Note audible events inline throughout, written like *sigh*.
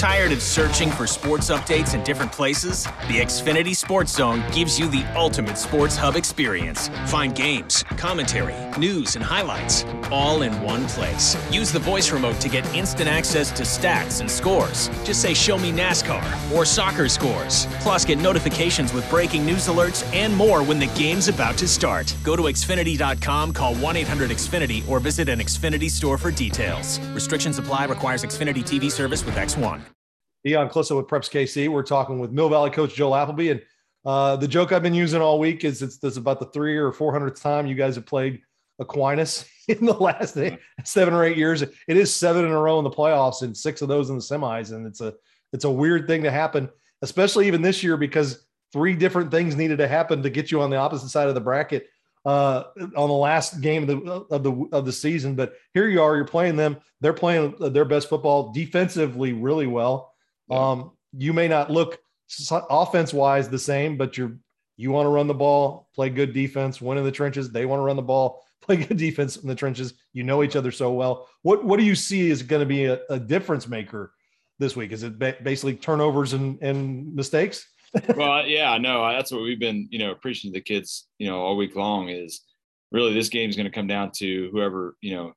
Tired of searching for sports updates in different places? The Xfinity Sports Zone gives you the ultimate sports hub experience. Find games, commentary, news, and highlights all in one place. Use the voice remote to get instant access to stats and scores. Just say, Show me NASCAR or soccer scores. Plus, get notifications with breaking news alerts and more when the game's about to start. Go to Xfinity.com, call 1 800 Xfinity, or visit an Xfinity store for details. Restrictions apply, requires Xfinity TV service with X1. Dion Clisso with Preps KC. We're talking with Mill Valley coach Joel Applebee. And uh, the joke I've been using all week is it's this about the three or 400th time you guys have played Aquinas *laughs* in the last seven or eight years. It is seven in a row in the playoffs and six of those in the semis. And it's a, it's a weird thing to happen, especially even this year because three different things needed to happen to get you on the opposite side of the bracket uh, on the last game of the of the of the season. But here you are, you're playing them. They're playing their best football defensively, really well. Um, you may not look offense wise the same, but you're you want to run the ball, play good defense, win in the trenches. They want to run the ball, *laughs* play good defense in the trenches. You know each other so well. What what do you see is going to be a, a, difference maker this week? Is it ba- basically turnovers and, and mistakes? *laughs* well, yeah, no, that's what we've been, you know, preaching to the kids, you know, all week long is really this game is going to come down to whoever, you know,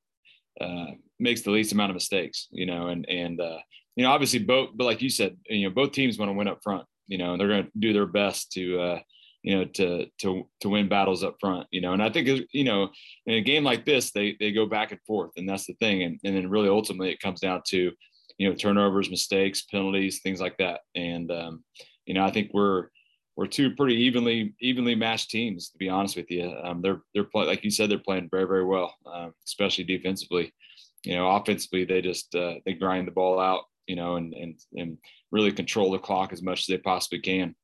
uh, makes the least amount of mistakes, you know, and, and, uh, you know, obviously both, but like you said, you know, both teams want to win up front, you know, they're going to do their best to, uh, you know, to, to, to win battles up front, you know, and I think, you know, in a game like this, they, they go back and forth and that's the thing. And, and then really ultimately it comes down to, you know, turnovers, mistakes, penalties, things like that. And, um, you know, I think we're, we're two pretty evenly evenly matched teams to be honest with you um, they're they're play, like you said they're playing very very well um, especially defensively you know offensively they just uh, they grind the ball out you know, and and and really control the clock as much as they possibly can,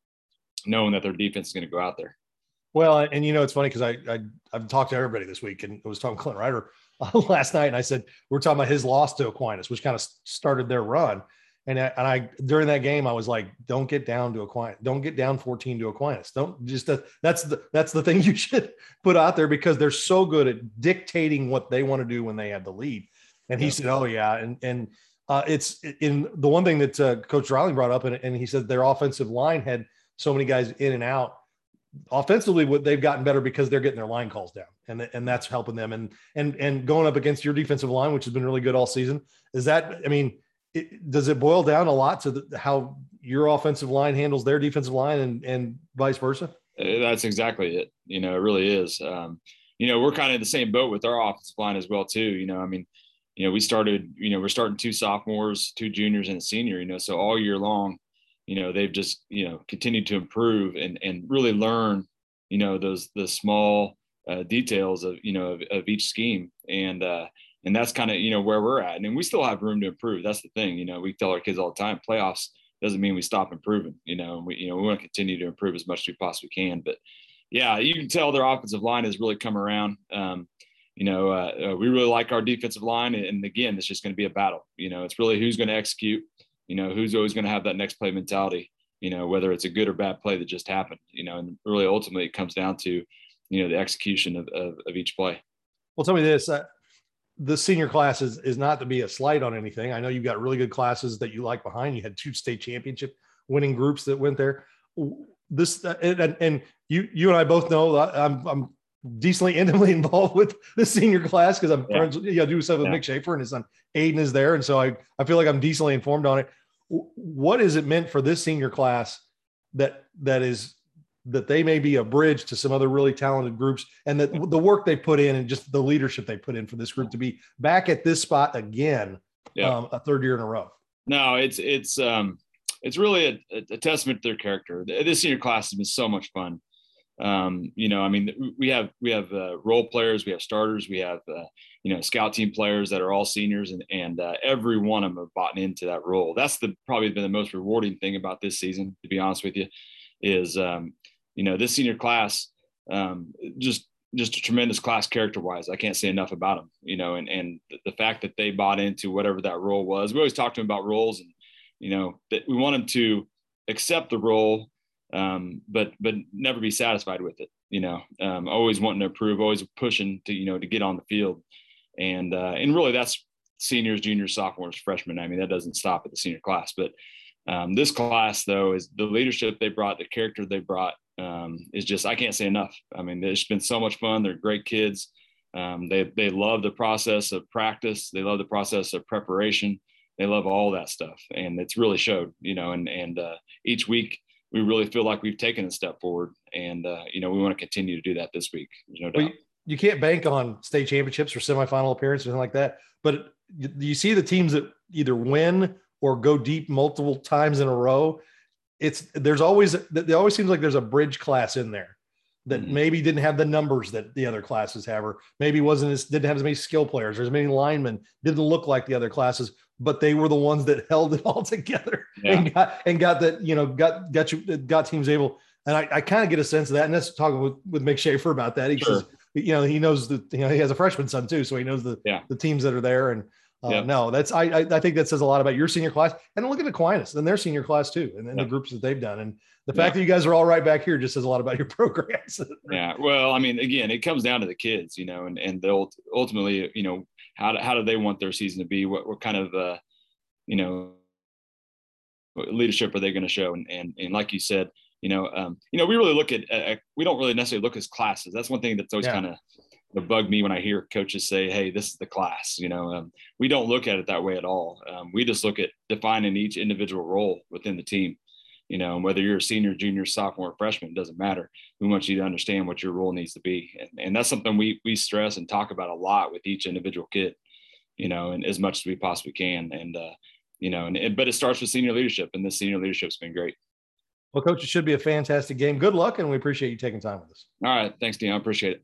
knowing that their defense is going to go out there. Well, and you know, it's funny because I, I I've talked to everybody this week, and I was talking to Clint Ryder *laughs* uh, last night, and I said we're talking about his loss to Aquinas, which kind of started their run. And I, and I during that game, I was like, "Don't get down to Aquinas. Don't get down 14 to Aquinas. Don't just uh, that's the that's the thing *laughs* you should put out there because they're so good at dictating what they want to do when they have the lead." And he yeah. said, "Oh yeah," and and uh, it's in the one thing that uh, Coach Riley brought up, and, and he said their offensive line had so many guys in and out. Offensively, what they've gotten better because they're getting their line calls down, and and that's helping them. And and and going up against your defensive line, which has been really good all season, is that? I mean, it, does it boil down a lot to the, how your offensive line handles their defensive line, and and vice versa? Uh, that's exactly it. You know, it really is. Um, you know, we're kind of in the same boat with our offensive line as well too. You know, I mean, you know, we started, you know, we're starting two sophomores, two juniors, and a senior, you know, so all year long, you know, they've just, you know, continued to improve and, and really learn, you know, those, the small uh, details of, you know, of, of each scheme. And, uh, and that's kind of, you know, where we're at. And we still have room to improve. That's the thing, you know, we tell our kids all the time, playoffs doesn't mean we stop improving, you know, we, you know, we want to continue to improve as much as we possibly can, but yeah, you can tell their offensive line has really come around. Um, you know, uh, uh, we really like our defensive line. And again, it's just going to be a battle. You know, it's really who's going to execute, you know, who's always going to have that next play mentality, you know, whether it's a good or bad play that just happened, you know, and really ultimately it comes down to, you know, the execution of, of, of each play. Well, tell me this, uh, the senior class is, is not to be a slight on anything. I know you've got really good classes that you like behind. You had two state championship winning groups that went there. This uh, and, and you you and I both know I'm I'm decently *laughs* intimately involved with the senior class because I'm yeah. friends, you know, do stuff with yeah. Mick Schaefer and his son Aiden is there. And so I, I feel like I'm decently informed on it. What is it meant for this senior class that, that is, that they may be a bridge to some other really talented groups and that the work they put in and just the leadership they put in for this group to be back at this spot again, yeah. um, a third year in a row. No, it's, it's, um, it's really a, a testament to their character. This senior class has been so much fun um, you know, I mean, we have we have uh, role players, we have starters, we have uh, you know scout team players that are all seniors, and and uh, every one of them have bought into that role. That's the probably been the most rewarding thing about this season, to be honest with you, is um, you know this senior class um, just just a tremendous class character wise. I can't say enough about them, you know, and and the fact that they bought into whatever that role was. We always talk to them about roles, and you know that we want them to accept the role um, but but never be satisfied with it. You know, um, always wanting to improve, always pushing to you know to get on the field, and uh, and really that's seniors, juniors, sophomores, freshmen. I mean, that doesn't stop at the senior class. But um, this class, though, is the leadership they brought, the character they brought, um, is just I can't say enough. I mean, it's been so much fun. They're great kids. Um, they they love the process of practice. They love the process of preparation. They love all that stuff, and it's really showed. You know, and and uh, each week we really feel like we've taken a step forward, and uh, you know we want to continue to do that this week. There's no doubt. Well, you can't bank on state championships or semifinal appearances or anything like that. But you see the teams that either win or go deep multiple times in a row. It's there's always there always seems like there's a bridge class in there that mm-hmm. maybe didn't have the numbers that the other classes have, or maybe wasn't as didn't have as many skill players or as many linemen, didn't look like the other classes, but they were the ones that *laughs* held it all together yeah. and got and got that, you know, got got you got teams able. And I, I kind of get a sense of that. And that's talking with, with Mick Schaefer about that. He sure you know, he knows the, you know, he has a freshman son too. So he knows the, yeah. the teams that are there. And uh, yep. no, that's, I, I, I, think that says a lot about your senior class and look at Aquinas and their senior class too. And then yep. the groups that they've done. And the fact that you guys are all right back here just says a lot about your *laughs* programs. yeah. Well, I mean, again, it comes down to the kids, you know, and, and they'll ultimately, you know, how do, how do they want their season to be? What, what kind of, uh, you know, leadership are they going to show? And, and, and like you said, you know, um, you know, we really look at, uh, we don't really necessarily look as classes. That's one thing that's always yeah. kind of bug me when I hear coaches say, "Hey, this is the class." You know, um, we don't look at it that way at all. Um, we just look at defining each individual role within the team. You know, whether you're a senior, junior, sophomore, freshman, doesn't matter. We want you to understand what your role needs to be, and, and that's something we we stress and talk about a lot with each individual kid. You know, and as much as we possibly can, and uh, you know, and it, but it starts with senior leadership, and this senior leadership's been great. Well, coach, it should be a fantastic game. Good luck, and we appreciate you taking time with us. All right. Thanks, Dean. I appreciate it.